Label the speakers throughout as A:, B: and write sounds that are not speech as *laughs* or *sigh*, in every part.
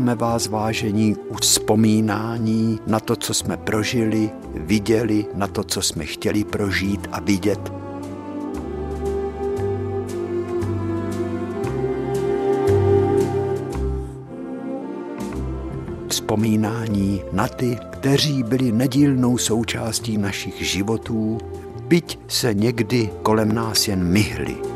A: Vítáme vás, vážení, u vzpomínání na to, co jsme prožili, viděli, na to, co jsme chtěli prožít a vidět. Vzpomínání na ty, kteří byli nedílnou součástí našich životů, byť se někdy kolem nás jen myhli.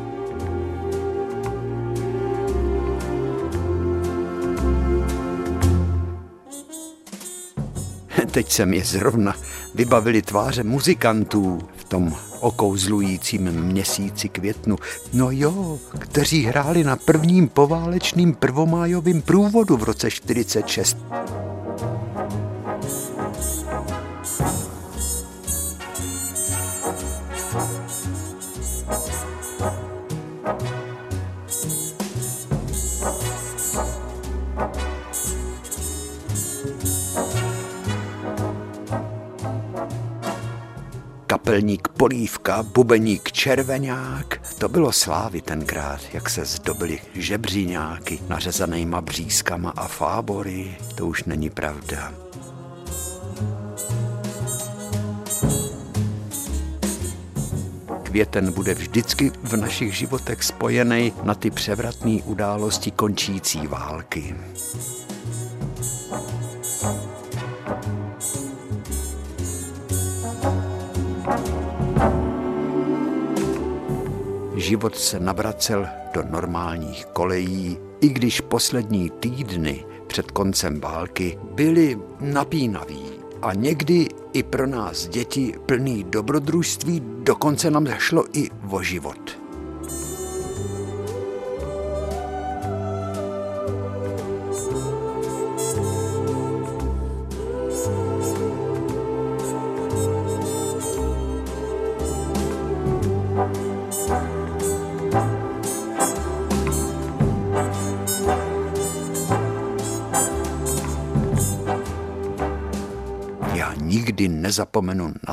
A: Teď se mi zrovna vybavili tváře muzikantů v tom okouzlujícím měsíci květnu. No jo, kteří hráli na prvním poválečným prvomájovým průvodu v roce 46. kapelník Polívka, bubeník Červeňák. To bylo slávy tenkrát, jak se zdobili žebříňáky nařezanýma břískama a fábory. To už není pravda. květen bude vždycky v našich životech spojený na ty převratné události končící války. Život se navracel do normálních kolejí, i když poslední týdny před koncem války byly napínaví a někdy i pro nás děti plný dobrodružství, dokonce nám zašlo i o život.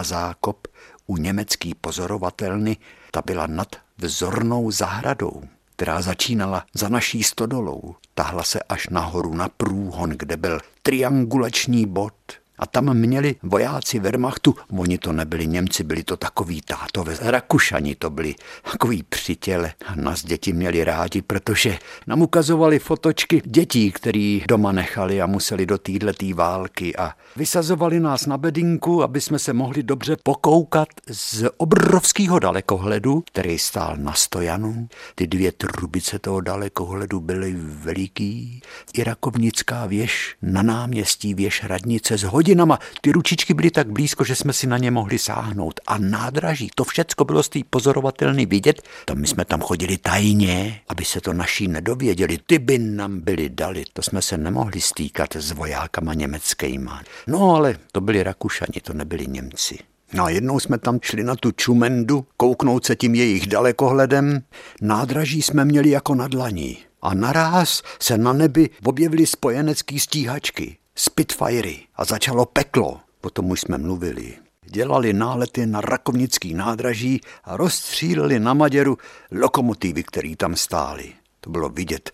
A: Zákop u německý pozorovatelny, ta byla nad vzornou zahradou, která začínala za naší stodolou. Tahla se až nahoru na průhon, kde byl triangulační bod a tam měli vojáci Wehrmachtu, oni to nebyli Němci, byli to takový tátové, Rakušani to byli, takový přitěle. Nás děti měli rádi, protože nám ukazovali fotočky dětí, který doma nechali a museli do této války a vysazovali nás na bedinku, aby jsme se mohli dobře pokoukat z obrovského dalekohledu, který stál na stojanu. Ty dvě trubice toho dalekohledu byly veliký. I rakovnická věž na náměstí věž radnice z hodin hodinama. Ty ručičky byly tak blízko, že jsme si na ně mohli sáhnout. A nádraží, to všecko bylo z té pozorovatelny vidět. Tam my jsme tam chodili tajně, aby se to naši nedověděli. Ty by nám byli dali. To jsme se nemohli stýkat s vojákama německýma. No ale to byli Rakušani, to nebyli Němci. No a jednou jsme tam šli na tu čumendu, kouknout se tím jejich dalekohledem. Nádraží jsme měli jako na dlaní. A naraz se na nebi objevily spojenecký stíhačky. Spitfirey a začalo peklo. O tom už jsme mluvili. Dělali nálety na rakovnický nádraží a rozstříleli na Maděru lokomotivy, které tam stály. To bylo vidět.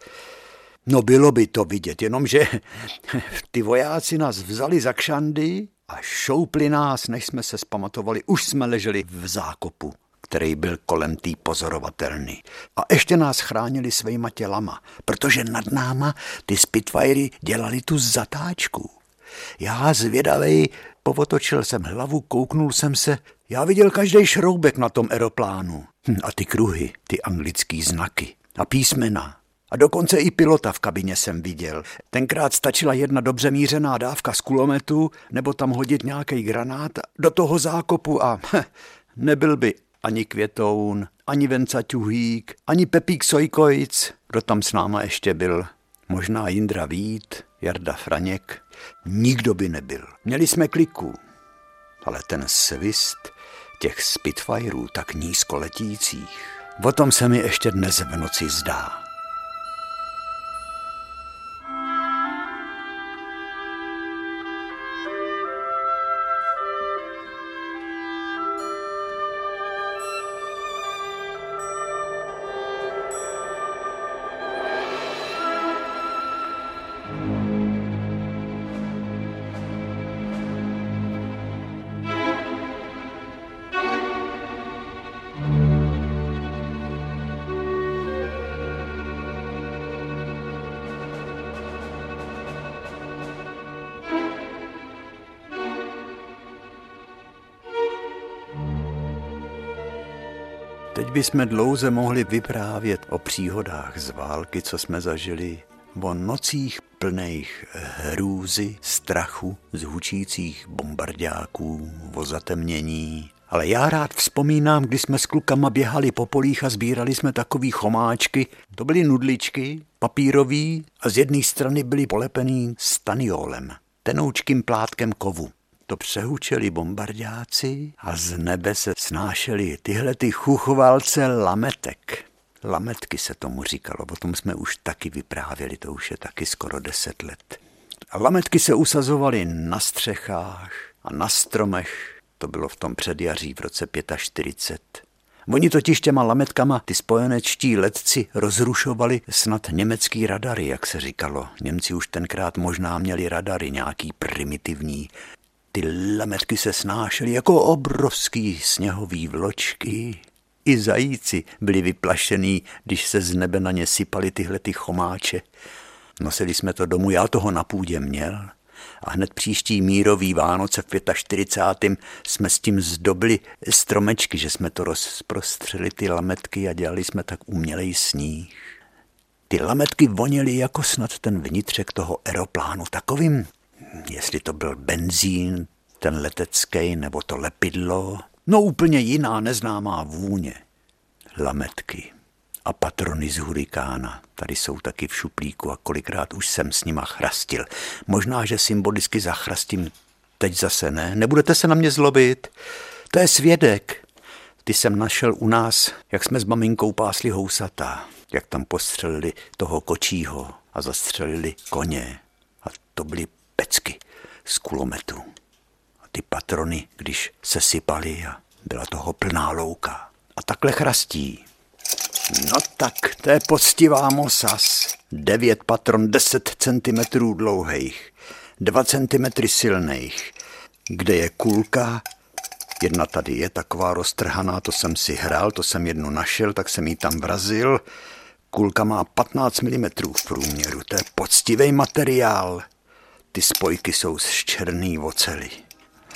A: No bylo by to vidět, jenomže *laughs* ty vojáci nás vzali za kšandy a šoupli nás, než jsme se spamatovali. Už jsme leželi v zákopu který byl kolem té pozorovatelny. A ještě nás chránili svýma tělama, protože nad náma ty Spitfirey dělali tu zatáčku. Já zvědavej povotočil jsem hlavu, kouknul jsem se, já viděl každý šroubek na tom aeroplánu. Hm, a ty kruhy, ty anglický znaky a písmena. A dokonce i pilota v kabině jsem viděl. Tenkrát stačila jedna dobře mířená dávka z kulometu nebo tam hodit nějaký granát do toho zákopu a hm, nebyl by ani Květoun, ani Venca Tuhýk, ani Pepík Sojkojc, kdo tam s náma ještě byl. Možná Jindra Vít, Jarda Franěk. Nikdo by nebyl. Měli jsme kliku, ale ten svist těch Spitfireů tak nízko letících, o tom se mi ještě dnes v noci zdá. Bychom dlouze mohli vyprávět o příhodách z války, co jsme zažili, o nocích plných hrůzy, strachu, z hučících bombardáků, o zatemnění. Ale já rád vzpomínám, když jsme s klukama běhali po polích a sbírali jsme takový chomáčky. To byly nudličky, papírový a z jedné strany byly polepený staniolem, tenoučkým plátkem kovu. To přehučeli bombardáci a z nebe se snášeli tyhle ty chuchvalce lametek. Lametky se tomu říkalo, o tom jsme už taky vyprávěli, to už je taky skoro deset let. A lametky se usazovaly na střechách a na stromech, to bylo v tom předjaří v roce 45. Oni totiž těma lametkama ty spojenečtí letci rozrušovali snad německý radary, jak se říkalo. Němci už tenkrát možná měli radary, nějaký primitivní. Ty lametky se snášely jako obrovský sněhový vločky. I zajíci byli vyplašený, když se z nebe na ně sypaly tyhle ty chomáče. Nosili jsme to domů, já toho na půdě měl. A hned příští mírový Vánoce v 45. jsme s tím zdobili stromečky, že jsme to rozprostřeli ty lametky a dělali jsme tak umělej sníh. Ty lametky voněly jako snad ten vnitřek toho aeroplánu takovým, jestli to byl benzín, ten letecký nebo to lepidlo, no úplně jiná neznámá vůně. Lametky a patrony z hurikána. Tady jsou taky v šuplíku a kolikrát už jsem s nima chrastil. Možná, že symbolicky zachrastím teď zase ne. Nebudete se na mě zlobit? To je svědek. Ty jsem našel u nás, jak jsme s maminkou pásli housata, jak tam postřelili toho kočího a zastřelili koně. A to byly pecky z kulometu. A ty patrony, když se sypaly a byla toho plná louka. A takhle chrastí. No tak, to je poctivá mosas. 9 patron 10 cm dlouhých, 2 cm silných. Kde je kulka? Jedna tady je taková roztrhaná, to jsem si hrál, to jsem jednu našel, tak jsem ji tam vrazil. Kulka má 15 mm v průměru, to je poctivý materiál. Ty spojky jsou z černý ocely.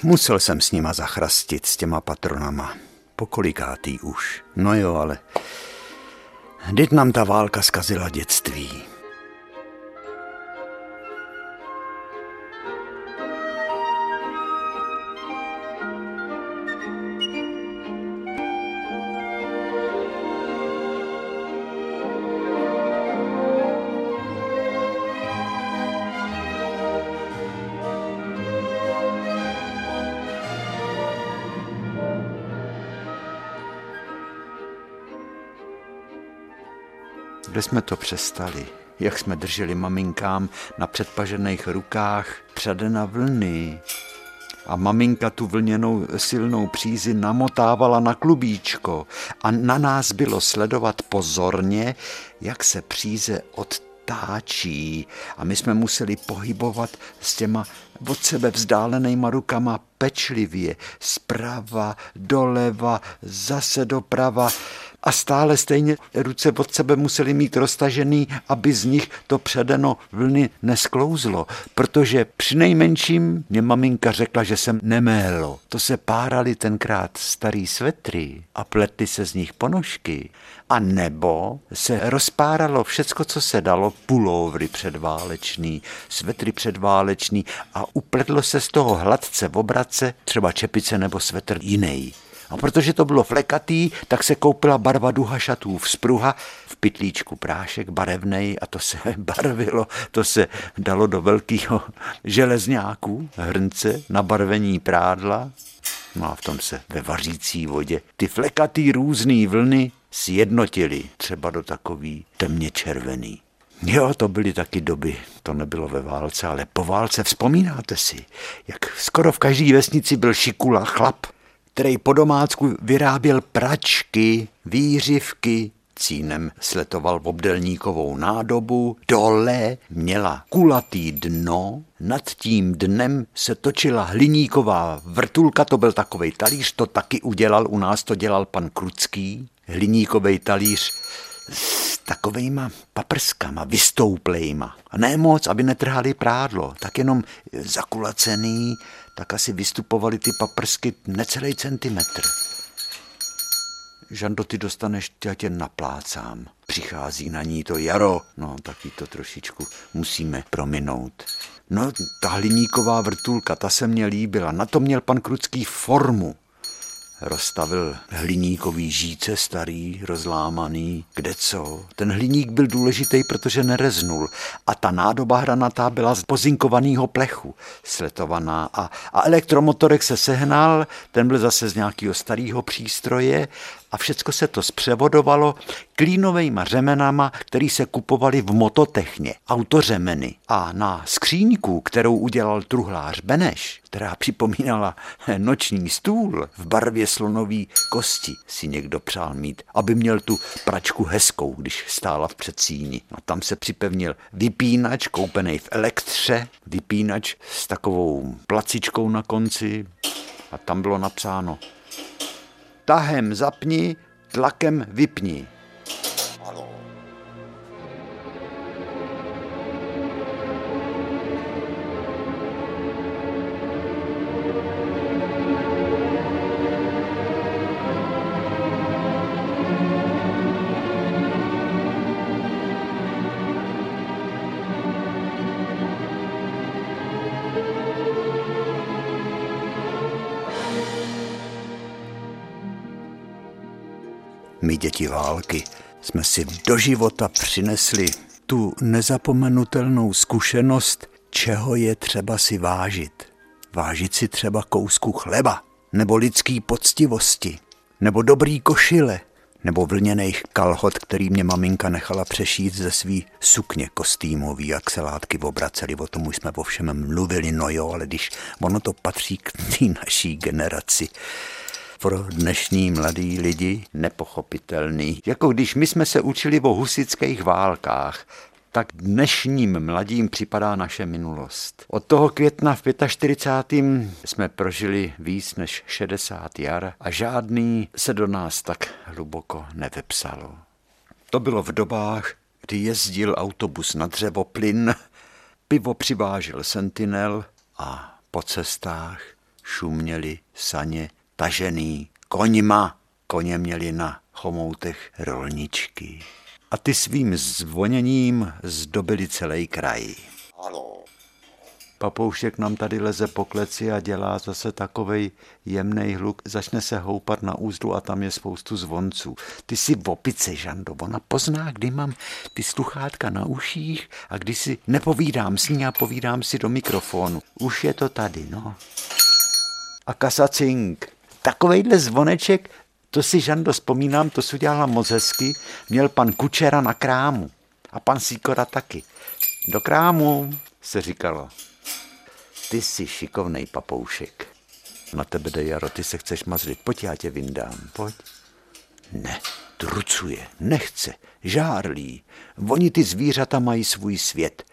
A: Musel jsem s nima zachrastit, s těma patronama. Pokolikátý už. No jo, ale Vždyť nám ta válka zkazila dětství. Kde jsme to přestali? Jak jsme drželi maminkám na předpažených rukách předena vlny. A maminka tu vlněnou silnou přízi namotávala na klubíčko a na nás bylo sledovat pozorně, jak se příze odtáčí a my jsme museli pohybovat s těma od sebe vzdálenýma rukama pečlivě, zprava, doleva, zase doprava a stále stejně ruce od sebe museli mít roztažený, aby z nich to předeno vlny nesklouzlo, protože při nejmenším mě maminka řekla, že jsem nemélo. To se párali tenkrát starý svetry a pletly se z nich ponožky. A nebo se rozpáralo všecko, co se dalo, pulovry předválečný, svetry předválečný a upletlo se z toho hladce v obrace, třeba čepice nebo svetr jiný. A protože to bylo flekatý, tak se koupila barva duha šatů v spruha, v pytlíčku prášek barevnej a to se *laughs* barvilo, to se dalo do velkého *laughs* železňáku, hrnce, na barvení prádla. No a v tom se ve vařící vodě ty flekatý různý vlny sjednotily třeba do takový temně červený. Jo, to byly taky doby. To nebylo ve válce, ale po válce vzpomínáte si, jak skoro v každé vesnici byl šikula chlap, který po domácku vyráběl pračky, výřivky, cínem sletoval obdelníkovou nádobu, dole měla kulatý dno, nad tím dnem se točila hliníková vrtulka, to byl takový talíř, to taky udělal, u nás to dělal pan Krucký, hliníkový talíř s takovejma paprskama, vystouplejma. A ne moc, aby netrhali prádlo, tak jenom zakulacený, tak asi vystupovaly ty paprsky necelý centimetr. Žando, ty dostaneš, já tě naplácám. Přichází na ní to jaro, no taky to trošičku musíme prominout. No, ta hliníková vrtulka, ta se mně líbila. Na to měl pan Krucký formu rozstavil hliníkový žíce starý, rozlámaný, kde co. Ten hliník byl důležitý, protože nereznul a ta nádoba hranatá byla z pozinkovaného plechu, sletovaná a, a elektromotorek se sehnal, ten byl zase z nějakého starého přístroje a všecko se to zpřevodovalo klínovejma řemenama, který se kupovali v mototechně, autořemeny. A na skříňku, kterou udělal truhlář Beneš, která připomínala *laughs* noční stůl v barvě slonový kosti, si někdo přál mít, aby měl tu pračku hezkou, když stála v předsíni. A tam se připevnil vypínač, koupený v elektře, vypínač s takovou placičkou na konci a tam bylo napsáno tahem zapni, tlakem vypni. Války. Jsme si do života přinesli tu nezapomenutelnou zkušenost, čeho je třeba si vážit. Vážit si třeba kousku chleba, nebo lidský poctivosti, nebo dobrý košile, nebo vlněných kalhot, který mě maminka nechala přešít ze svý sukně kostýmový, jak se látky obraceli, o tom už jsme všem mluvili, no jo, ale když ono to patří k té naší generaci, pro dnešní mladý lidi nepochopitelný. Jako když my jsme se učili o husických válkách, tak dnešním mladým připadá naše minulost. Od toho května v 45. jsme prožili víc než 60 jar a žádný se do nás tak hluboko nevepsalo. To bylo v dobách, kdy jezdil autobus na dřevo plyn, pivo přivážel sentinel a po cestách šuměli saně tažený koňma. Koně měli na chomoutech rolničky. A ty svým zvoněním zdobili celý kraj. Ano. Papoušek nám tady leze po kleci a dělá zase takovej jemný hluk. Začne se houpat na úzdu a tam je spoustu zvonců. Ty si v opice, Žando. Ona pozná, kdy mám ty sluchátka na uších a kdy si nepovídám s ní a povídám si do mikrofonu. Už je to tady, no. A kasacink takovejhle zvoneček, to si Žando vzpomínám, to si udělala moc hezky, měl pan Kučera na krámu a pan Sikora taky. Do krámu, se říkalo. Ty jsi šikovnej papoušek. Na tebe jde Jaro, ty se chceš mazlit, pojď já tě vyndám, pojď. Ne, trucuje, nechce, žárlí. Oni ty zvířata mají svůj svět.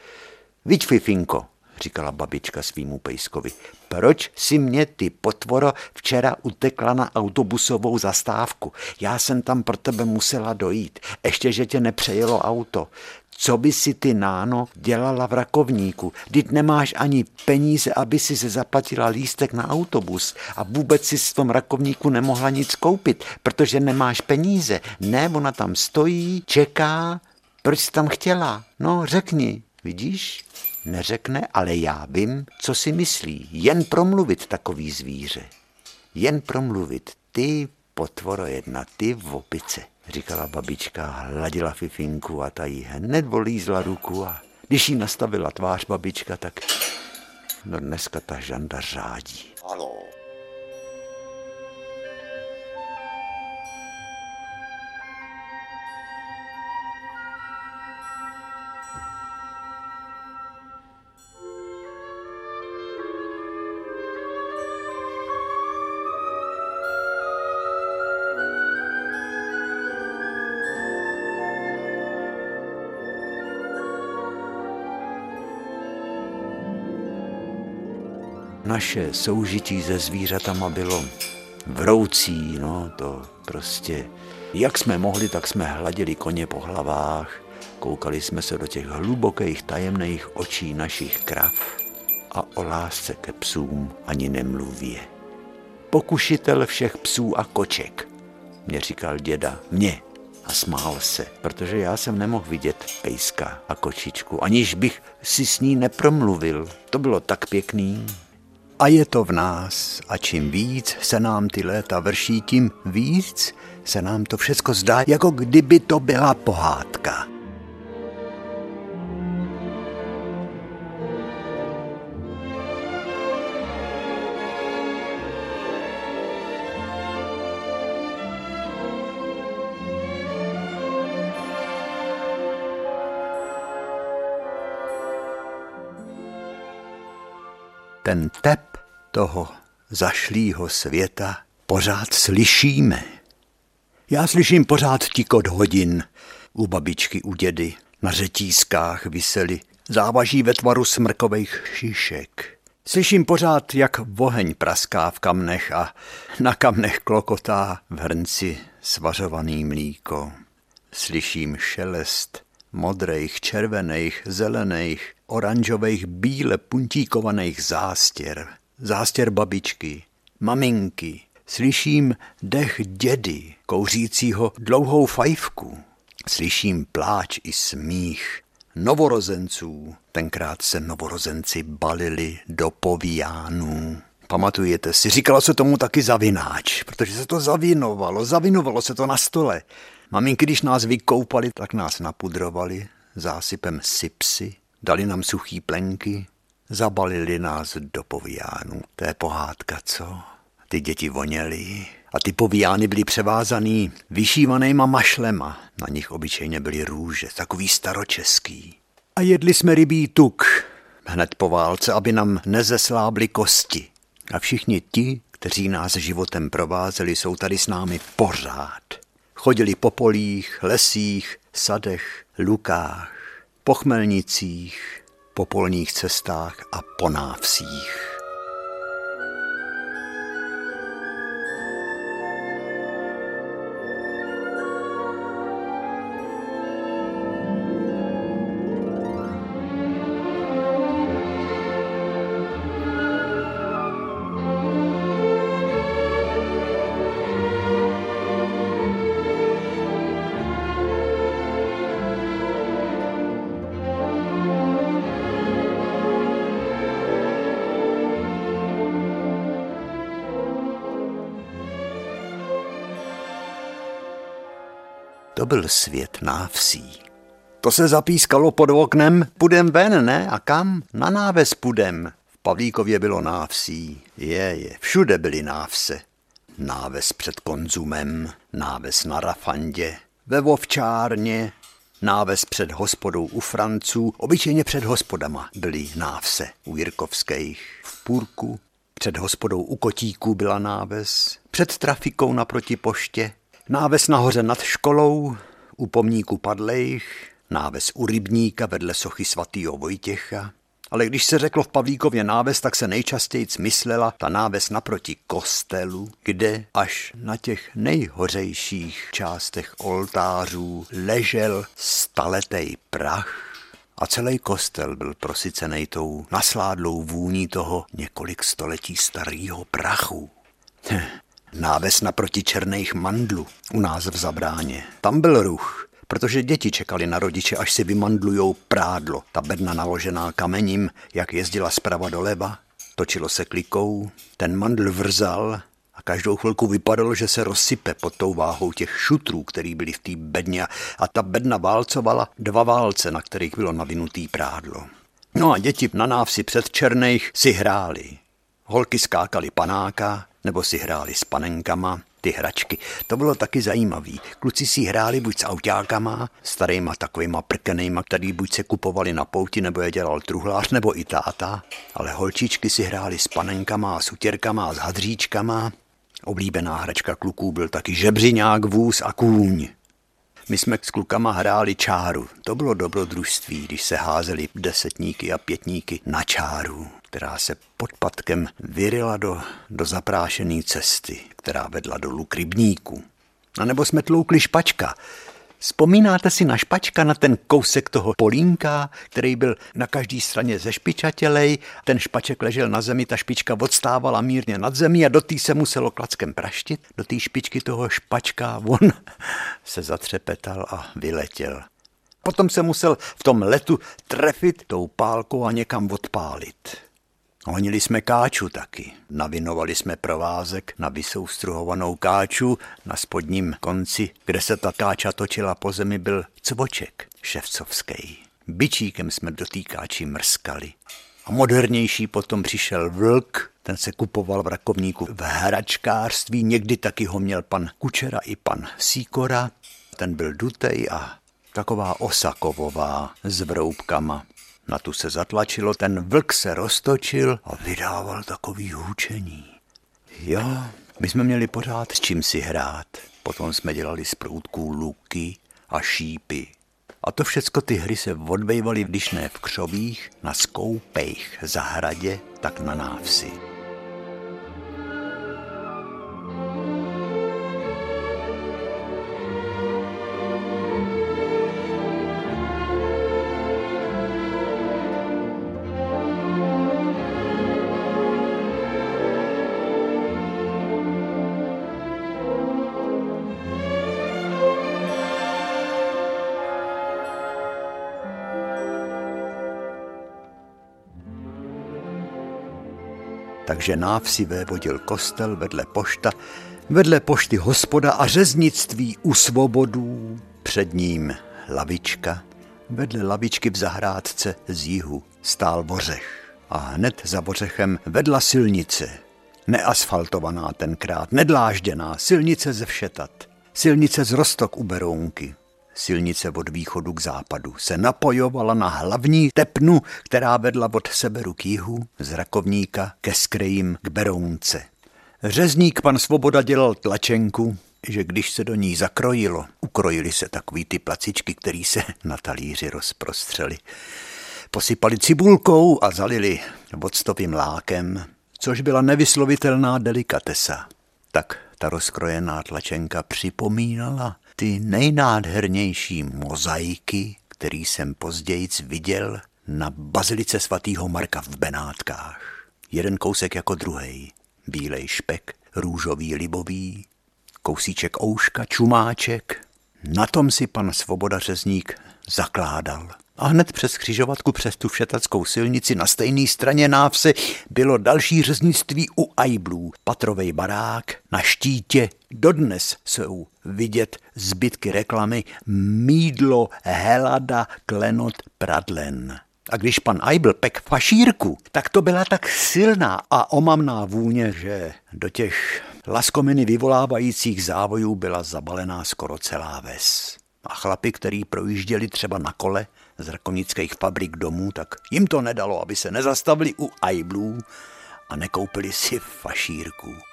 A: Viď, Fifinko, říkala babička svýmu pejskovi. Proč si mě ty potvoro včera utekla na autobusovou zastávku? Já jsem tam pro tebe musela dojít. Ještě, že tě nepřejelo auto. Co by si ty náno dělala v rakovníku? Vždyť nemáš ani peníze, aby si se zaplatila lístek na autobus a vůbec si v tom rakovníku nemohla nic koupit, protože nemáš peníze. Ne, ona tam stojí, čeká. Proč jsi tam chtěla? No, řekni, vidíš? Neřekne, ale já vím, co si myslí. Jen promluvit takový zvíře. Jen promluvit. Ty potvoro jedna, ty v opice, říkala babička, hladila Fifinku a ta jí hned volízla ruku a když jí nastavila tvář babička, tak no dneska ta žanda řádí. Ano. Naše soužití se zvířatama bylo vroucí, no to prostě, jak jsme mohli, tak jsme hladili koně po hlavách, koukali jsme se do těch hlubokých tajemných očí našich krav a o lásce ke psům ani nemluvě. Pokušitel všech psů a koček, mě říkal děda, mě. A smál se, protože já jsem nemohl vidět pejska a kočičku, aniž bych si s ní nepromluvil. To bylo tak pěkný. A je to v nás. A čím víc se nám ty léta vrší, tím víc se nám to všecko zdá, jako kdyby to byla pohádka. ten tep toho zašlýho světa pořád slyšíme. Já slyším pořád tikot hodin u babičky, u dědy. Na řetízkách visely závaží ve tvaru smrkových šišek. Slyším pořád, jak voheň praská v kamnech a na kamnech klokotá v hrnci svařovaný mlíko. Slyším šelest modrých, červených, zelených, oranžových, bíle puntíkovaných zástěr. Zástěr babičky, maminky. Slyším dech dědy, kouřícího dlouhou fajfku. Slyším pláč i smích novorozenců. Tenkrát se novorozenci balili do povíjánů. Pamatujete si, říkalo se tomu taky zavináč, protože se to zavinovalo, zavinovalo se to na stole. Maminky, když nás vykoupali, tak nás napudrovali zásypem sipsy, dali nám suchý plenky, zabalili nás do povíjánů. To je pohádka, co? Ty děti voněly a ty povíjány byly převázaný vyšívanýma mašlema. Na nich obyčejně byly růže, takový staročeský. A jedli jsme rybí tuk, hned po válce, aby nám nezeslábly kosti. A všichni ti, kteří nás životem provázeli, jsou tady s námi pořád. Chodili po polích, lesích, sadech, lukách, po chmelnicích, po polních cestách a po návsích. To byl svět návsí. To se zapískalo pod oknem, půjdem ven, ne? A kam? Na náves půjdem. V Pavlíkově bylo návsí. Je, je, všude byly návse. Náves před konzumem, náves na Rafandě, ve Vovčárně, náves před hospodou u Franců, obyčejně před hospodama byly návse u Jirkovských. V Půrku, před hospodou u Kotíků byla náves, před trafikou naproti poště, Náves nahoře nad školou, u pomníku padlejch, náves u rybníka vedle sochy svatýho Vojtěcha, ale když se řeklo v Pavlíkově náves, tak se nejčastěji myslela ta náves naproti kostelu, kde až na těch nejhořejších částech oltářů ležel staletej prach a celý kostel byl prosycený tou nasládlou vůní toho několik století starého prachu. Náves naproti černých mandlu u nás v Zabráně. Tam byl ruch, protože děti čekali na rodiče, až si vymandlujou prádlo. Ta bedna naložená kamením, jak jezdila zprava doleva, točilo se klikou, ten mandl vrzal a každou chvilku vypadalo, že se rozsype pod tou váhou těch šutrů, který byly v té bedně a ta bedna válcovala dva válce, na kterých bylo navinutý prádlo. No a děti na návsi před Černejch si hráli. Holky skákali panáka, nebo si hráli s panenkama, ty hračky. To bylo taky zajímavý. Kluci si hráli buď s autákama, starýma takovýma prkenejma, který buď se kupovali na pouti, nebo je dělal truhlář, nebo i táta. Ale holčičky si hráli s panenkama, s utěrkama s hadříčkama. Oblíbená hračka kluků byl taky žebřiňák, vůz a kůň. My jsme s klukama hráli čáru. To bylo dobrodružství, když se házeli desetníky a pětníky na čáru která se pod patkem vyrila do, do zaprášené cesty, která vedla dolů k rybníku. A nebo jsme tloukli špačka. Vzpomínáte si na špačka, na ten kousek toho polínka, který byl na každé straně ze špičatělej, ten špaček ležel na zemi, ta špička odstávala mírně nad zemí a do té se muselo klackem praštit, do té špičky toho špačka, on *laughs* se zatřepetal a vyletěl. Potom se musel v tom letu trefit tou pálkou a někam odpálit. Honili jsme káču taky. Navinovali jsme provázek na vysoustruhovanou káču. Na spodním konci, kde se ta káča točila po zemi, byl cvoček ševcovský. Byčíkem jsme do té káči mrskali. A modernější potom přišel vlk, ten se kupoval v rakovníku v hračkářství, někdy taky ho měl pan Kučera i pan Síkora. Ten byl dutej a taková osakovová s vroubkama. Na tu se zatlačilo, ten vlk se roztočil a vydával takový hůčení. Jo, my jsme měli pořád s čím si hrát. Potom jsme dělali z průtků luky a šípy. A to všecko ty hry se odbejvaly, když ne v křovích, na skoupejch, zahradě, tak na návsi. Takže návsi vévodil kostel vedle pošta, vedle pošty hospoda a řeznictví u svobodů, před ním lavička, vedle lavičky v zahrádce z jihu stál bořech a hned za bořechem vedla silnice, neasfaltovaná tenkrát, nedlážděná, silnice ze Všetat, silnice z Rostok u Berounky, silnice od východu k západu, se napojovala na hlavní tepnu, která vedla od severu k jihu, z Rakovníka ke Skrejím k Berounce. Řezník pan Svoboda dělal tlačenku, že když se do ní zakrojilo, ukrojili se takový ty placičky, který se na talíři rozprostřeli. Posypali cibulkou a zalili vodstovým lákem, což byla nevyslovitelná delikatesa. Tak ta rozkrojená tlačenka připomínala ty nejnádhernější mozaiky, který jsem později viděl na bazilice svatého Marka v Benátkách. Jeden kousek jako druhý. Bílej špek, růžový libový, kousíček ouška, čumáček. Na tom si pan Svoboda Řezník zakládal. A hned přes křižovatku přes tu všetackou silnici na stejné straně návse bylo další řeznictví u Ajblů, patrovej barák na štítě. Dodnes jsou vidět zbytky reklamy Mídlo, Helada, Klenot, Pradlen. A když pan Eibl pek fašírku, tak to byla tak silná a omamná vůně, že do těch laskominy vyvolávajících závojů byla zabalená skoro celá ves. A chlapi, který projížděli třeba na kole, z rakonických fabrik domů, tak jim to nedalo, aby se nezastavili u Aiblů a nekoupili si fašírku.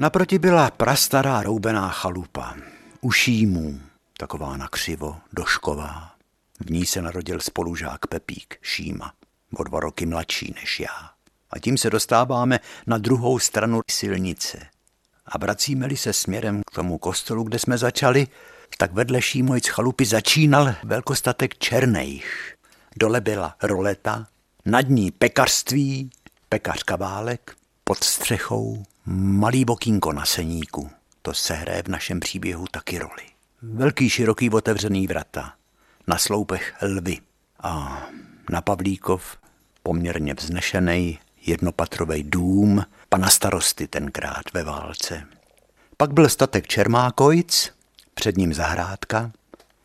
A: Naproti byla prastará roubená chalupa, u šímů, taková nakřivo, došková. V ní se narodil spolužák Pepík, Šíma, o dva roky mladší než já. A tím se dostáváme na druhou stranu silnice. A vracíme-li se směrem k tomu kostelu, kde jsme začali, tak vedle Šímojc chalupy začínal velkostatek Černejch. Dole byla roleta, nad ní pekařství, pekař Kaválek, pod střechou Malý bokínko na seníku, to se hraje v našem příběhu taky roli. Velký široký otevřený vrata, na sloupech lvy a na Pavlíkov poměrně vznešený jednopatrový dům pana starosty tenkrát ve válce. Pak byl statek Čermákojc, před ním zahrádka,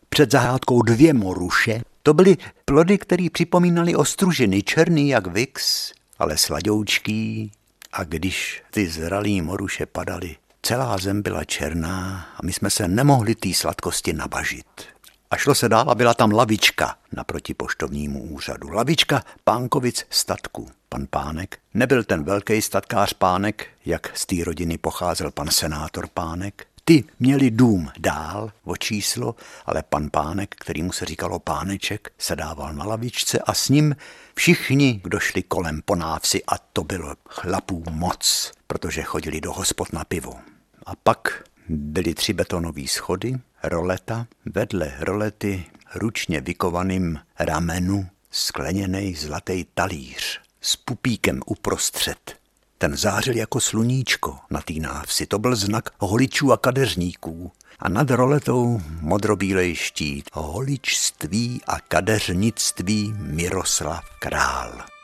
A: před zahrádkou dvě moruše. To byly plody, které připomínaly ostružiny, černý jak vix, ale sladoučký, a když ty zralý moruše padaly, celá zem byla černá a my jsme se nemohli té sladkosti nabažit. A šlo se dál a byla tam lavička naproti poštovnímu úřadu. Lavička Pánkovic statku. Pan Pánek nebyl ten velký statkář Pánek, jak z té rodiny pocházel pan senátor Pánek. Ty měli dům dál o číslo, ale pan Pánek, kterýmu se říkalo Páneček, se dával na lavičce a s ním všichni, kdo šli kolem po návsi a to bylo chlapů moc, protože chodili do hospod na pivo. A pak byly tři betonové schody, roleta, vedle rolety ručně vykovaným ramenu skleněný zlatý talíř s pupíkem uprostřed. Ten zářil jako sluníčko na té návsi. To byl znak holičů a kadeřníků. A nad roletou modrobílej štít holičství a kadeřnictví Miroslav Král.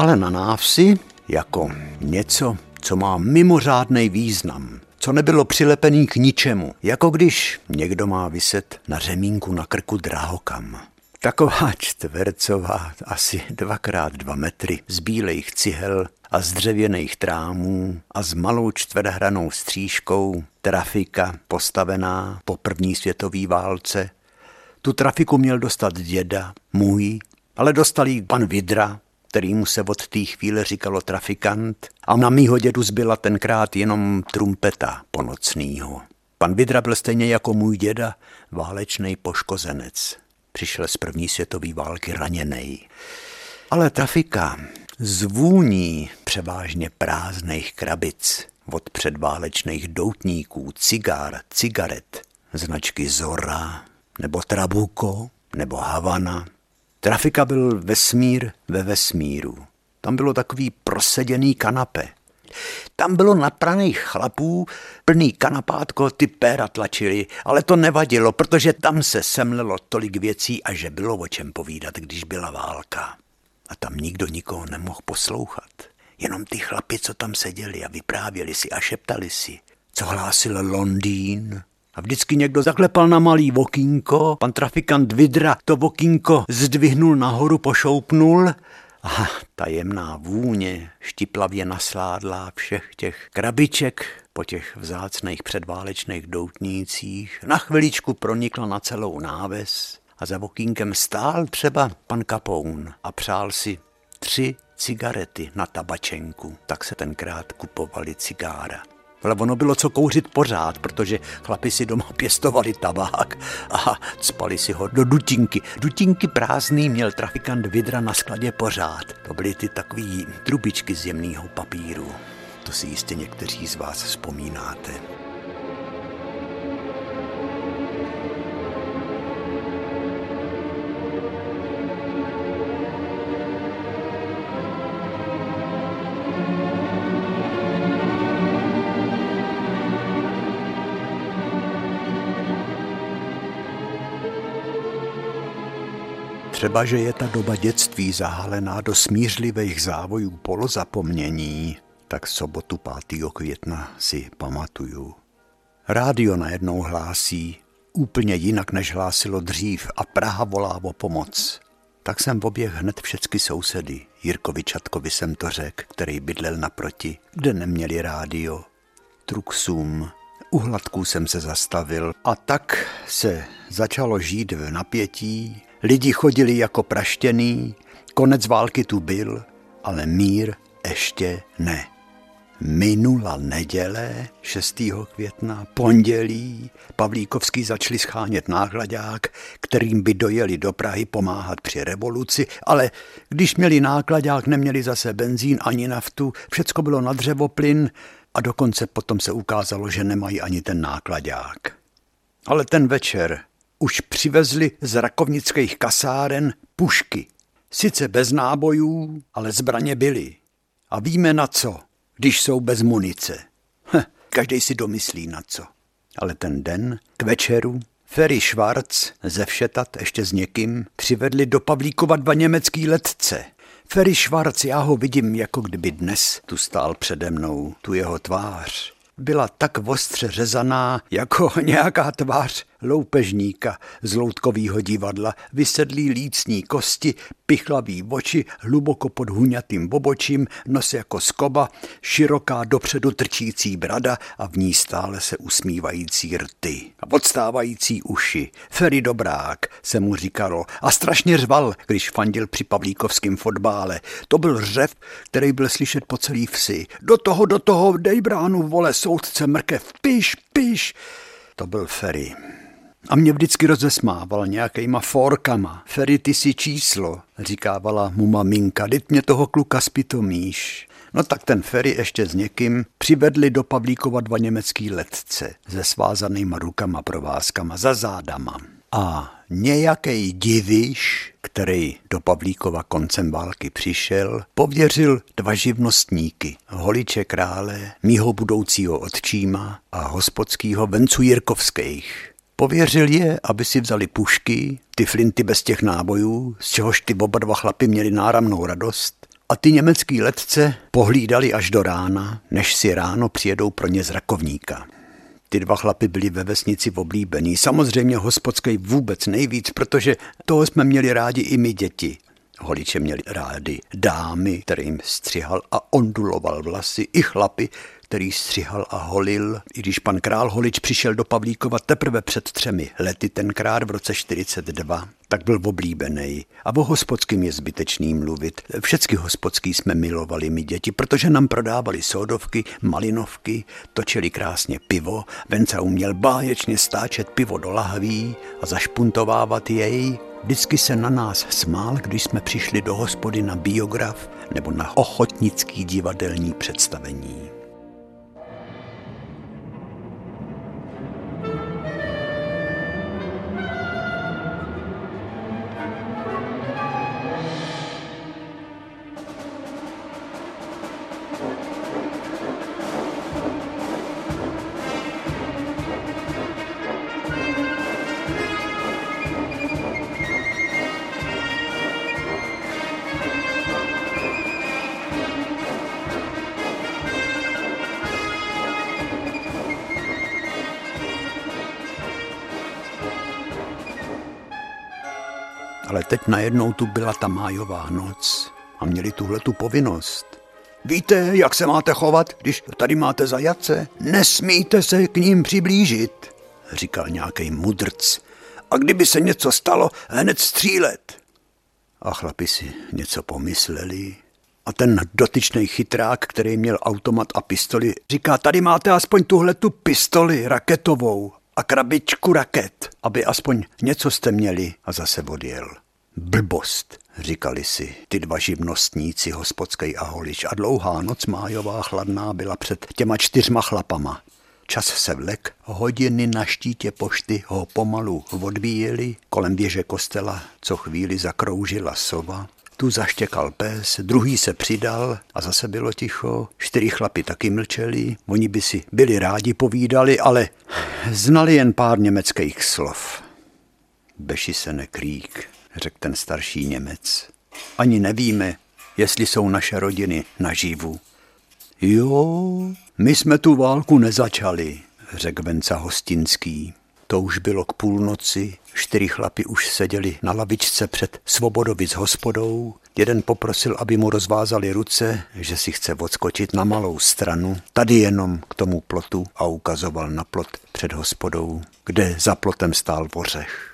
A: Ale na návsi jako něco, co má mimořádný význam, co nebylo přilepený k ničemu, jako když někdo má vyset na řemínku na krku drahokam. Taková *laughs* čtvercová, asi dvakrát dva metry, z bílejch cihel a z dřevěných trámů a s malou čtverhranou střížkou, trafika postavená po první světové válce. Tu trafiku měl dostat děda, můj, ale dostal jí pan Vidra, kterýmu se od té chvíle říkalo trafikant a na mýho dědu zbyla tenkrát jenom trumpeta ponocnýho. Pan Vidra byl stejně jako můj děda válečný poškozenec. Přišel z první světové války raněný. Ale trafika zvůní převážně prázdných krabic od předválečných doutníků, cigár, cigaret, značky Zora, nebo Trabuco, nebo Havana, Trafika byl vesmír ve vesmíru. Tam bylo takový proseděný kanape. Tam bylo napraných chlapů, plný kanapátko, ty péra tlačili, ale to nevadilo, protože tam se semlelo tolik věcí a že bylo o čem povídat, když byla válka. A tam nikdo nikoho nemohl poslouchat. Jenom ty chlapi, co tam seděli a vyprávěli si a šeptali si, co hlásil Londýn, a vždycky někdo zaklepal na malý vokínko, pan trafikant Vidra to vokínko zdvihnul nahoru, pošoupnul a tajemná vůně štiplavě nasládla všech těch krabiček po těch vzácných předválečných doutnících na chviličku pronikla na celou náves a za vokínkem stál třeba pan Kapoun a přál si tři cigarety na tabačenku. Tak se tenkrát kupovali cigára. Ale ono bylo co kouřit pořád, protože chlapi si doma *laughs* pěstovali tabák a spali si ho do dutinky. Dutinky prázdný měl trafikant Vidra na skladě pořád. To byly ty takové trubičky z jemného papíru. To si jistě někteří z vás vzpomínáte. Třeba, že je ta doba dětství zahalená do smířlivých závojů polozapomnění, tak sobotu 5. května si pamatuju. Rádio najednou hlásí, úplně jinak než hlásilo dřív a Praha volá o pomoc. Tak jsem oběh hned všecky sousedy. Jirkovi Čatkovi jsem to řekl, který bydlel naproti, kde neměli rádio. Truxum, u hladků jsem se zastavil a tak se začalo žít v napětí, Lidi chodili jako praštěný, konec války tu byl, ale mír ještě ne. Minula neděle 6. května, pondělí, Pavlíkovský začali schánět nákladák, kterým by dojeli do Prahy pomáhat při revoluci, ale když měli nákladák, neměli zase benzín ani naftu, všecko bylo na dřevoplyn a dokonce potom se ukázalo, že nemají ani ten nákladák. Ale ten večer už přivezli z rakovnických kasáren pušky. Sice bez nábojů, ale zbraně byly. A víme na co, když jsou bez munice. Hm, každý si domyslí na co. Ale ten den k večeru Ferry Schwarz ze Všetat ještě s někým přivedli do Pavlíkova dva německý letce. Ferry Schwarz, já ho vidím, jako kdyby dnes tu stál přede mnou, tu jeho tvář byla tak ostře řezaná jako *laughs* nějaká tvář loupežníka z loutkovýho divadla, vysedlý lícní kosti, pichlavý oči, hluboko pod huňatým bobočím, nos jako skoba, široká dopředu trčící brada a v ní stále se usmívající rty a podstávající uši. Ferry Dobrák se mu říkalo a strašně řval, když fandil při pavlíkovském fotbále. To byl řev, který byl slyšet po celý vsi. Do toho, do toho, dej bránu, vole, soudce mrkev, piš, piš. To byl Ferry. A mě vždycky rozesmával nějakýma forkama. Ferry, ty si číslo, říkávala mu maminka, teď mě toho kluka spitomíš. No tak ten Ferry ještě s někým přivedli do Pavlíkova dva německý letce se svázanýma rukama provázkama za zádama. A nějaký diviš, který do Pavlíkova koncem války přišel, pověřil dva živnostníky, holiče krále, mýho budoucího otčíma a hospodskýho Vencu Jirkovských. Pověřil je, aby si vzali pušky, ty flinty bez těch nábojů, z čehož ty oba dva chlapy měli náramnou radost, a ty německý letce pohlídali až do rána, než si ráno přijedou pro ně z rakovníka. Ty dva chlapy byli ve vesnici oblíbení. Samozřejmě hospodský vůbec nejvíc, protože toho jsme měli rádi i my děti. Holiče měli rádi dámy, kterým střihal a onduloval vlasy, i chlapy, který střihal a holil, i když pan král Holič přišel do Pavlíkova teprve před třemi lety, tenkrát v roce 42, tak byl oblíbený. A o hospodským je zbytečný mluvit. Všecky hospodský jsme milovali my děti, protože nám prodávali sódovky, malinovky, točili krásně pivo, Venca uměl báječně stáčet pivo do lahví a zašpuntovávat jej, Vždycky se na nás smál, když jsme přišli do hospody na biograf nebo na ochotnický divadelní představení. Najednou tu byla ta májová noc a měli tuhle tu povinnost. Víte, jak se máte chovat, když tady máte zajace? Nesmíte se k ním přiblížit, říkal nějaký mudrc. A kdyby se něco stalo, hned střílet. A chlapi si něco pomysleli. A ten dotyčný chytrák, který měl automat a pistoli, říká, tady máte aspoň tuhle tu pistoli raketovou a krabičku raket, aby aspoň něco jste měli a zase odjel. Blbost, říkali si ty dva živnostníci, hospodský a holič a dlouhá noc májová chladná byla před těma čtyřma chlapama. Čas se vlek, hodiny na štítě pošty ho pomalu odbíjeli, kolem věže kostela co chvíli zakroužila sova, tu zaštěkal pes, druhý se přidal a zase bylo ticho. Čtyři chlapi taky mlčeli, oni by si byli rádi povídali, ale znali jen pár německých slov. Beši se nekrík, řekl ten starší Němec. Ani nevíme, jestli jsou naše rodiny naživu. Jo, my jsme tu válku nezačali, řekl Venca Hostinský. To už bylo k půlnoci, čtyři chlapi už seděli na lavičce před Svobodovic hospodou. Jeden poprosil, aby mu rozvázali ruce, že si chce odskočit na malou stranu, tady jenom k tomu plotu a ukazoval na plot před hospodou, kde za plotem stál vořech.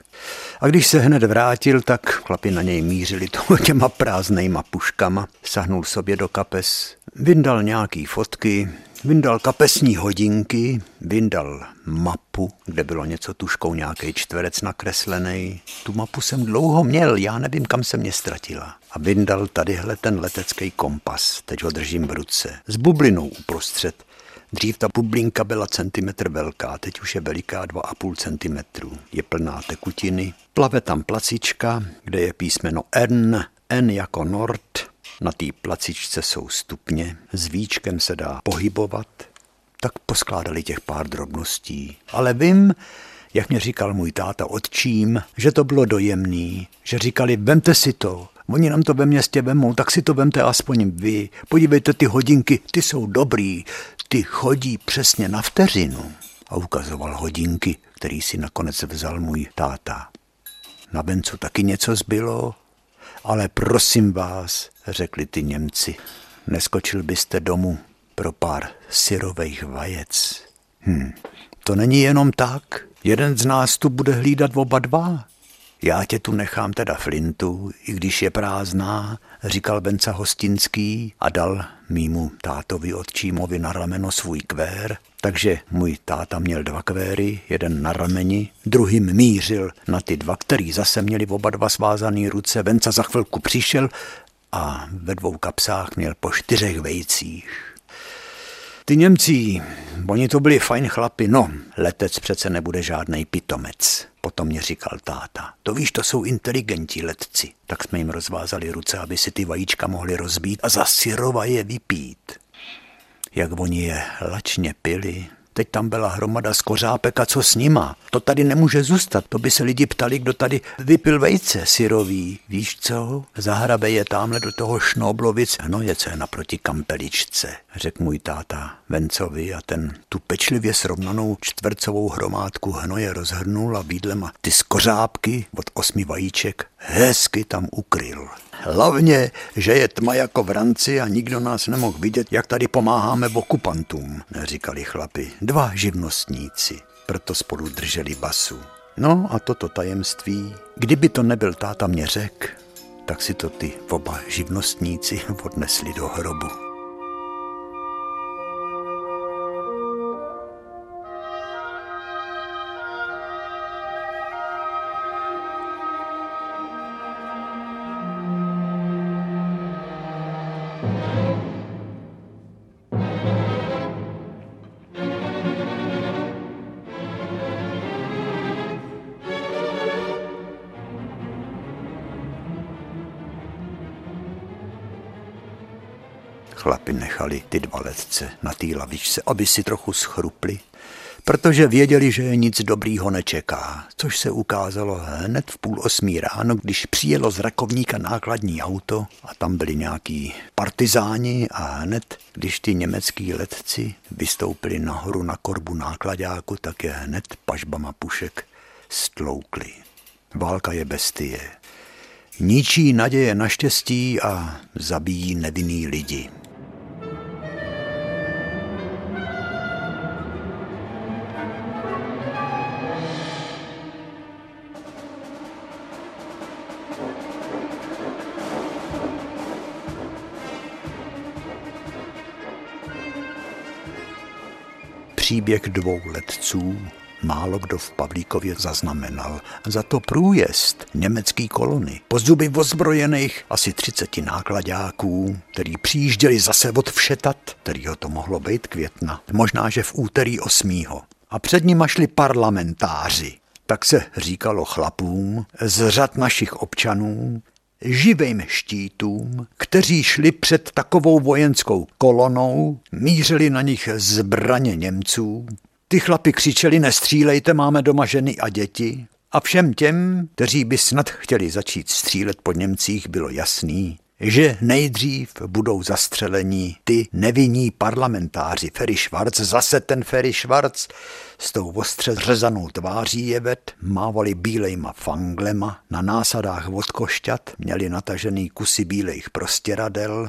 A: A když se hned vrátil, tak chlapi na něj mířili *laughs* těma prázdnejma puškama. Sahnul sobě do kapes, vyndal nějaký fotky, Vyndal kapesní hodinky, vyndal mapu, kde bylo něco tuškou, nějaký čtverec nakreslený. Tu mapu jsem dlouho měl, já nevím, kam se mě ztratila. A vyndal tadyhle ten letecký kompas, teď ho držím v ruce, s bublinou uprostřed. Dřív ta bublinka byla centimetr velká, teď už je veliká 2,5 centimetru. Je plná tekutiny, plave tam placička, kde je písmeno N, N jako Nord, na té placičce jsou stupně, s víčkem se dá pohybovat, tak poskládali těch pár drobností. Ale vím, jak mě říkal můj táta otčím, že to bylo dojemný, že říkali, vemte si to, Oni nám to ve městě vemou, tak si to vemte aspoň vy. Podívejte, ty hodinky, ty jsou dobrý, ty chodí přesně na vteřinu. A ukazoval hodinky, který si nakonec vzal můj táta. Na vencu taky něco zbylo, ale prosím vás, řekli ty Němci, neskočil byste domů pro pár syrových vajec. Hm, to není jenom tak. Jeden z nás tu bude hlídat oba dva. Já tě tu nechám teda flintu, i když je prázdná, říkal Benca Hostinský a dal mýmu tátovi otčímovi na rameno svůj kvér, takže můj táta měl dva kvéry, jeden na rameni, druhým mířil na ty dva, který zase měli oba dva svázaný ruce. Venca za chvilku přišel a ve dvou kapsách měl po čtyřech vejcích. Ty Němci, oni to byli fajn chlapi, no, letec přece nebude žádný pitomec. Potom mě říkal táta, to víš, to jsou inteligentní letci. Tak jsme jim rozvázali ruce, aby si ty vajíčka mohli rozbít a za syrova je vypít. Jak oni je lačně pili, Teď tam byla hromada skořápek a co s nima? To tady nemůže zůstat. To by se lidi ptali, kdo tady vypil vejce syrový. Víš co? Zahrabe je tamhle do toho šnoblovic hnoje, co je naproti kampeličce, řekl můj táta Vencovi a ten tu pečlivě srovnanou čtvercovou hromádku hnoje rozhrnul a bídlema ty skořápky od osmi vajíček hezky tam ukryl. Hlavně, že je tma jako v ranci a nikdo nás nemohl vidět, jak tady pomáháme okupantům, říkali chlapi. Dva živnostníci, proto spolu drželi basu. No a toto tajemství, kdyby to nebyl táta mě řek, tak si to ty oba živnostníci odnesli do hrobu. Chlapi nechali ty dva letce na té lavičce, aby si trochu schrupli, protože věděli, že je nic dobrýho nečeká, což se ukázalo hned v půl osmí ráno, když přijelo z Rakovníka nákladní auto a tam byli nějaký partizáni a hned, když ty německý letci vystoupili nahoru na korbu nákladáku, tak je hned pažbama pušek stloukli. Válka je bestie. Ničí naděje na štěstí a zabíjí nevinný lidi. Příběh dvou letců málo kdo v Pavlíkově zaznamenal. Za to průjezd německý kolony, po zuby ozbrojených asi 30 nákladáků, který přijížděli zase od Všetat, kterýho to mohlo být května, možná, že v úterý 8. A před nimi šli parlamentáři, tak se říkalo chlapům z řad našich občanů, živým štítům, kteří šli před takovou vojenskou kolonou, mířili na nich zbraně Němců. Ty chlapi křičeli, nestřílejte, máme doma ženy a děti. A všem těm, kteří by snad chtěli začít střílet po Němcích, bylo jasný, že nejdřív budou zastřelení ty nevinní parlamentáři. Ferry Schwarz, zase ten Ferry Schwarz, s tou ostře řezanou tváří jevet, mávali bílejma fanglema, na násadách od košťat měli natažený kusy bílejch prostěradel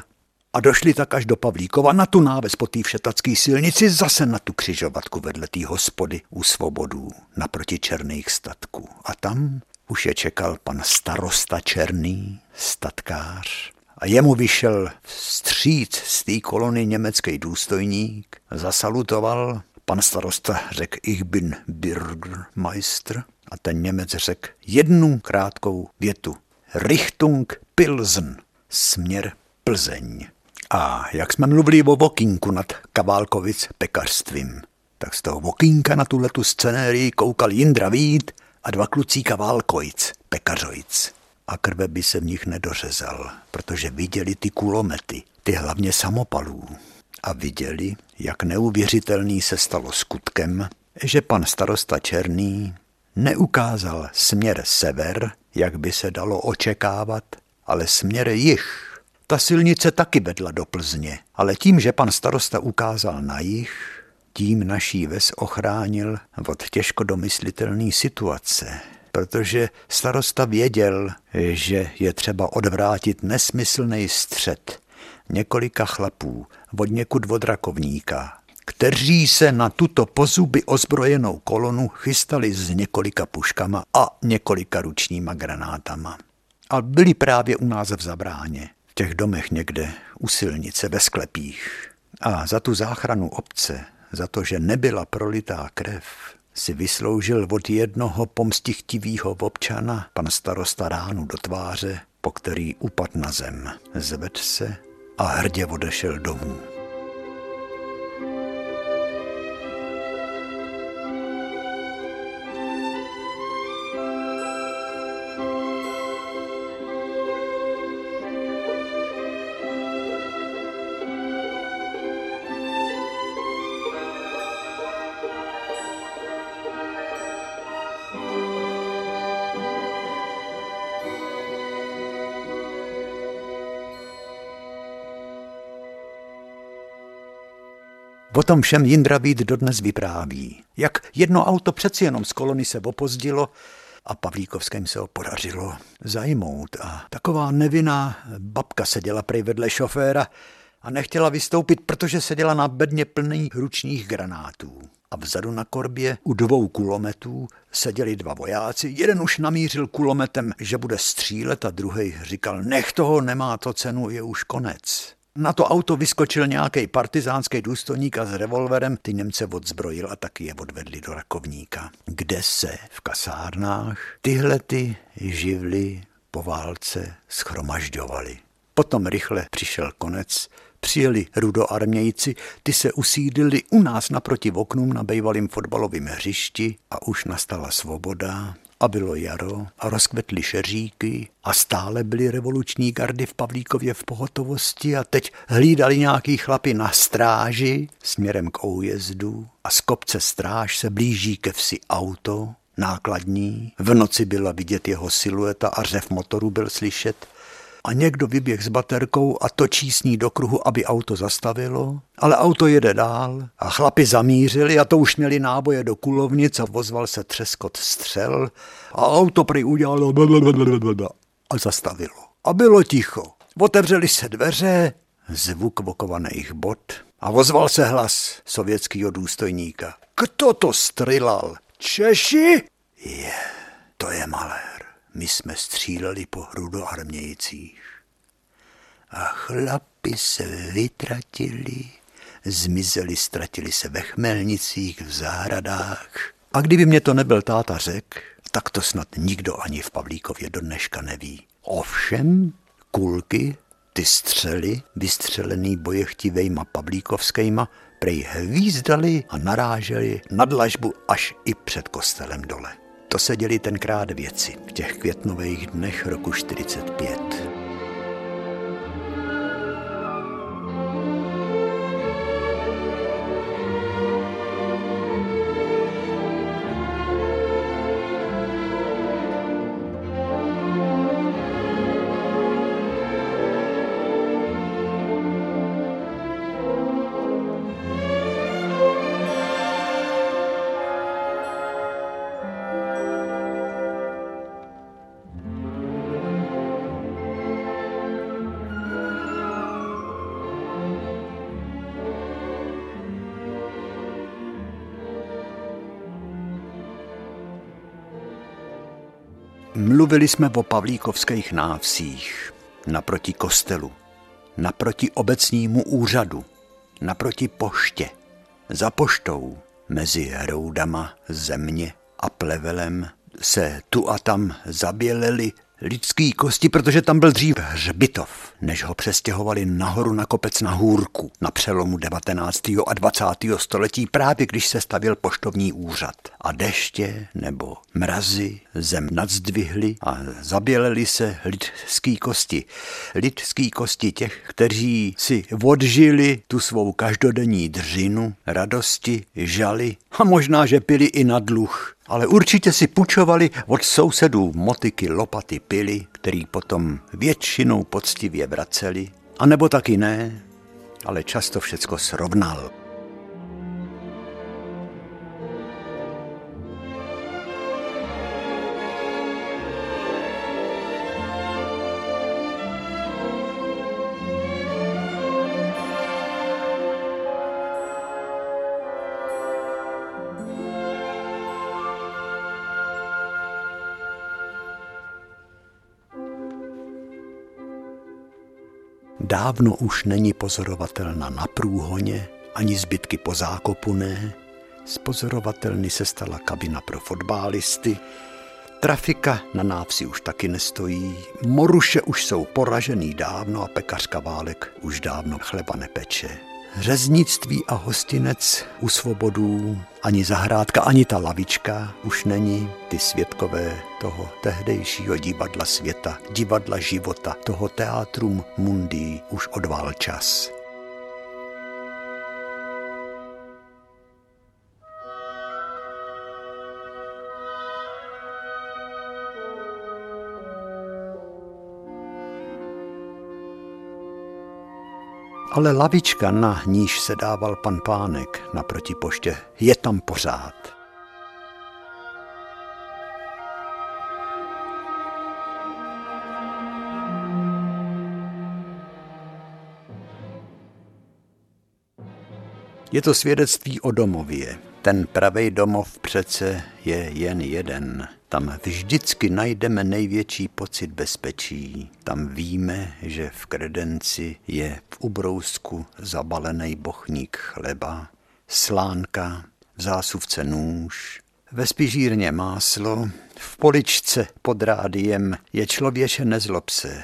A: a došli tak až do Pavlíkova na tu náves po té všetacký silnici, zase na tu křižovatku vedle té hospody u svobodů, naproti černých statků. A tam už je čekal pan starosta Černý, statkář, a jemu vyšel stříc z té kolony německý důstojník, zasalutoval, pan starosta řekl ich bin Bürgermeister. A ten Němec řekl jednu krátkou větu. Richtung Pilsen, směr Plzeň. A jak jsme mluvili o Vokínku nad Kaválkovic pekařstvím, tak z toho Vokínka na tuhle tu scenérii koukal Jindra Vít a dva kluci Kaválkovic, pekařovic a krve by se v nich nedořezal, protože viděli ty kulomety, ty hlavně samopalů. A viděli, jak neuvěřitelný se stalo skutkem, že pan starosta Černý neukázal směr sever, jak by se dalo očekávat, ale směr jih. Ta silnice taky vedla do Plzně, ale tím, že pan starosta ukázal na jih, tím naší ves ochránil od těžko domyslitelné situace, protože starosta věděl, že je třeba odvrátit nesmyslný střed několika chlapů od někud od rakovníka, kteří se na tuto pozuby ozbrojenou kolonu chystali s několika puškama a několika ručníma granátama. A byli právě u nás v zabráně, v těch domech někde, u silnice, ve sklepích. A za tu záchranu obce, za to, že nebyla prolitá krev, si vysloužil od jednoho pomstichtivýho občana pan starosta ránu do tváře, po který upad na zem. Zved se a hrdě odešel domů. O tom všem Jindra Vít dodnes vypráví. Jak jedno auto přeci jenom z kolony se opozdilo a Pavlíkovským se ho podařilo zajmout. A taková nevinná babka seděla prej vedle šoféra a nechtěla vystoupit, protože seděla na bedně plných ručních granátů. A vzadu na korbě u dvou kulometů seděli dva vojáci. Jeden už namířil kulometem, že bude střílet a druhý říkal, nech toho, nemá to cenu, je už konec. Na to auto vyskočil nějaký partizánský důstojník a s revolverem ty Němce odzbrojil a taky je odvedli do rakovníka, kde se v kasárnách tyhle ty živly po válce schromažďovaly. Potom rychle přišel konec, přijeli rudoarmějci, ty se usídlili u nás naproti oknům na bývalém fotbalovém hřišti a už nastala svoboda a bylo jaro a rozkvetly šeříky a stále byly revoluční gardy v Pavlíkově v pohotovosti a teď hlídali nějaký chlapi na stráži směrem k újezdu a z kopce stráž se blíží ke vsi auto, nákladní. V noci byla vidět jeho silueta a řev motoru byl slyšet a někdo vyběh s baterkou a točí s ní do kruhu, aby auto zastavilo, ale auto jede dál a chlapi zamířili a to už měli náboje do kulovnic a vozval se třeskot střel a auto prý udělalo a zastavilo. A bylo ticho. Otevřeli se dveře, zvuk vokovaných bot a vozval se hlas sovětského důstojníka. Kdo to strilal? Češi? Je, to je malé my jsme stříleli po hrudoarmějcích. A chlapi se vytratili, zmizeli, ztratili se ve chmelnicích, v zahradách. A kdyby mě to nebyl táta řek, tak to snad nikdo ani v Pavlíkově do dneška neví. Ovšem, kulky, ty střely, vystřelený bojechtivejma Pavlíkovskejma, prej hvízdali a naráželi na dlažbu až i před kostelem dole. To se děli tenkrát věci v těch květnových dnech roku 45. Mluvili jsme o Pavlíkovských návsích, naproti kostelu, naproti obecnímu úřadu, naproti poště, za poštou, mezi hroudama země a plevelem se tu a tam zaběleli lidský kosti, protože tam byl dřív hřbitov, než ho přestěhovali nahoru na kopec na Hůrku na přelomu 19. a 20. století, právě když se stavil poštovní úřad. A deště nebo mrazy zem nadzdvihly a zaběleli se lidský kosti. Lidský kosti těch, kteří si odžili tu svou každodenní dřinu, radosti, žali a možná, že pili i na dluh ale určitě si pučovali od sousedů motiky, lopaty, pily, který potom většinou poctivě vraceli, a nebo taky ne, ale často všecko srovnal. Dávno už není pozorovatelna na průhoně, ani zbytky po zákopu ne. Z pozorovatelny se stala kabina pro fotbalisty. Trafika na návsi už taky nestojí. Moruše už jsou poražený dávno a pekařka Válek už dávno chleba nepeče řeznictví a hostinec u svobodů, ani zahrádka, ani ta lavička už není ty světkové toho tehdejšího divadla světa, divadla života, toho teátrum mundi už odval čas. Ale lavička, na níž se dával pan Pánek naproti poště, je tam pořád. Je to svědectví o domově. Ten pravej domov přece je jen jeden. Tam vždycky najdeme největší pocit bezpečí. Tam víme, že v kredenci je v ubrousku zabalený bochník chleba, slánka, v zásuvce nůž, ve spižírně máslo, v poličce pod rádiem je člověče nezlob se,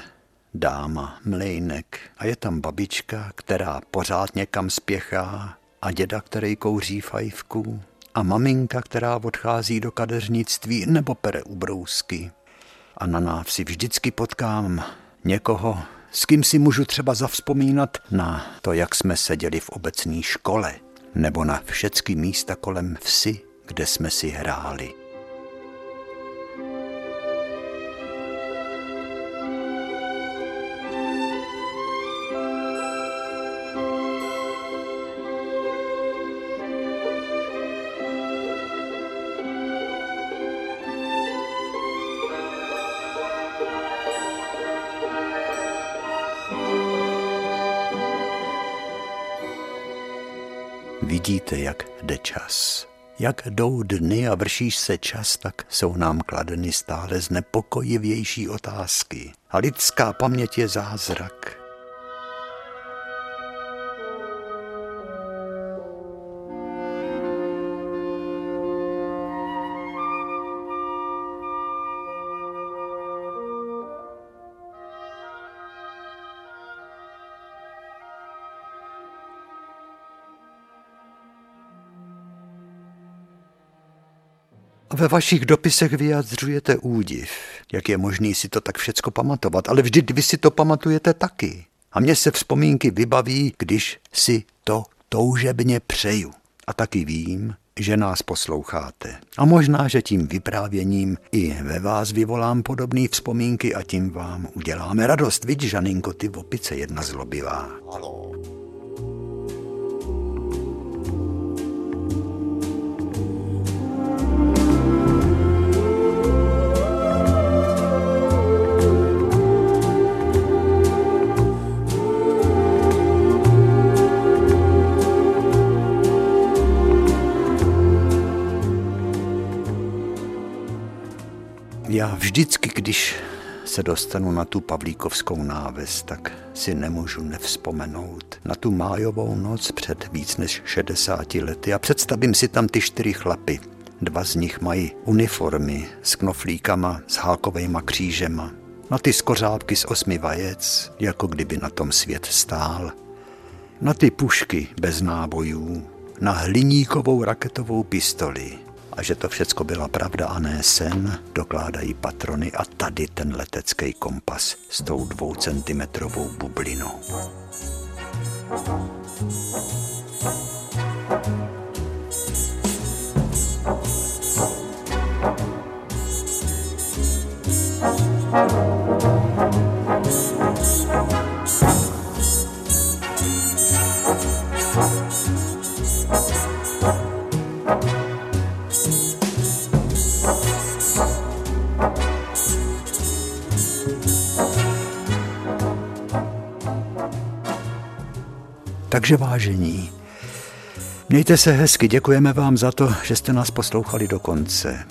A: dáma, mlejnek a je tam babička, která pořád někam spěchá a děda, který kouří fajfku a maminka, která odchází do kadeřnictví nebo pere ubrousky. A na návsi vždycky potkám někoho, s kým si můžu třeba zavzpomínat na to, jak jsme seděli v obecní škole, nebo na všechny místa kolem vsi, kde jsme si hráli. Vidíte, jak jde čas. Jak jdou dny a vršíš se čas, tak jsou nám kladeny stále znepokojivější otázky. A lidská paměť je zázrak. Ve vašich dopisech vyjadřujete údiv, jak je možný si to tak všecko pamatovat, ale vždyť vy si to pamatujete taky. A mně se vzpomínky vybaví, když si to toužebně přeju. A taky vím, že nás posloucháte. A možná, že tím vyprávěním i ve vás vyvolám podobné vzpomínky a tím vám uděláme radost. Vidíš, Žaninko, ty opice jedna zlobivá. Halo. Vždycky, když se dostanu na tu Pavlíkovskou náves, tak si nemůžu nevzpomenout na tu májovou noc před víc než 60 lety. A představím si tam ty čtyři chlapy. Dva z nich mají uniformy s knoflíkama, s hákovejma křížema, na ty skořápky z osmi vajec, jako kdyby na tom svět stál, na ty pušky bez nábojů, na hliníkovou raketovou pistoli, a že to všecko byla pravda a ne sen, dokládají patrony a tady ten letecký kompas s tou dvoucentimetrovou bublinou. Takže vážení, mějte se hezky, děkujeme vám za to, že jste nás poslouchali do konce.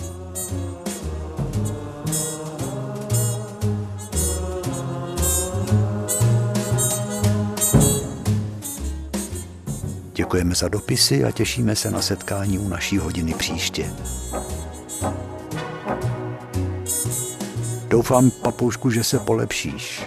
A: Děkujeme za dopisy a těšíme se na setkání u naší hodiny příště. Doufám, papoušku, že se polepšíš.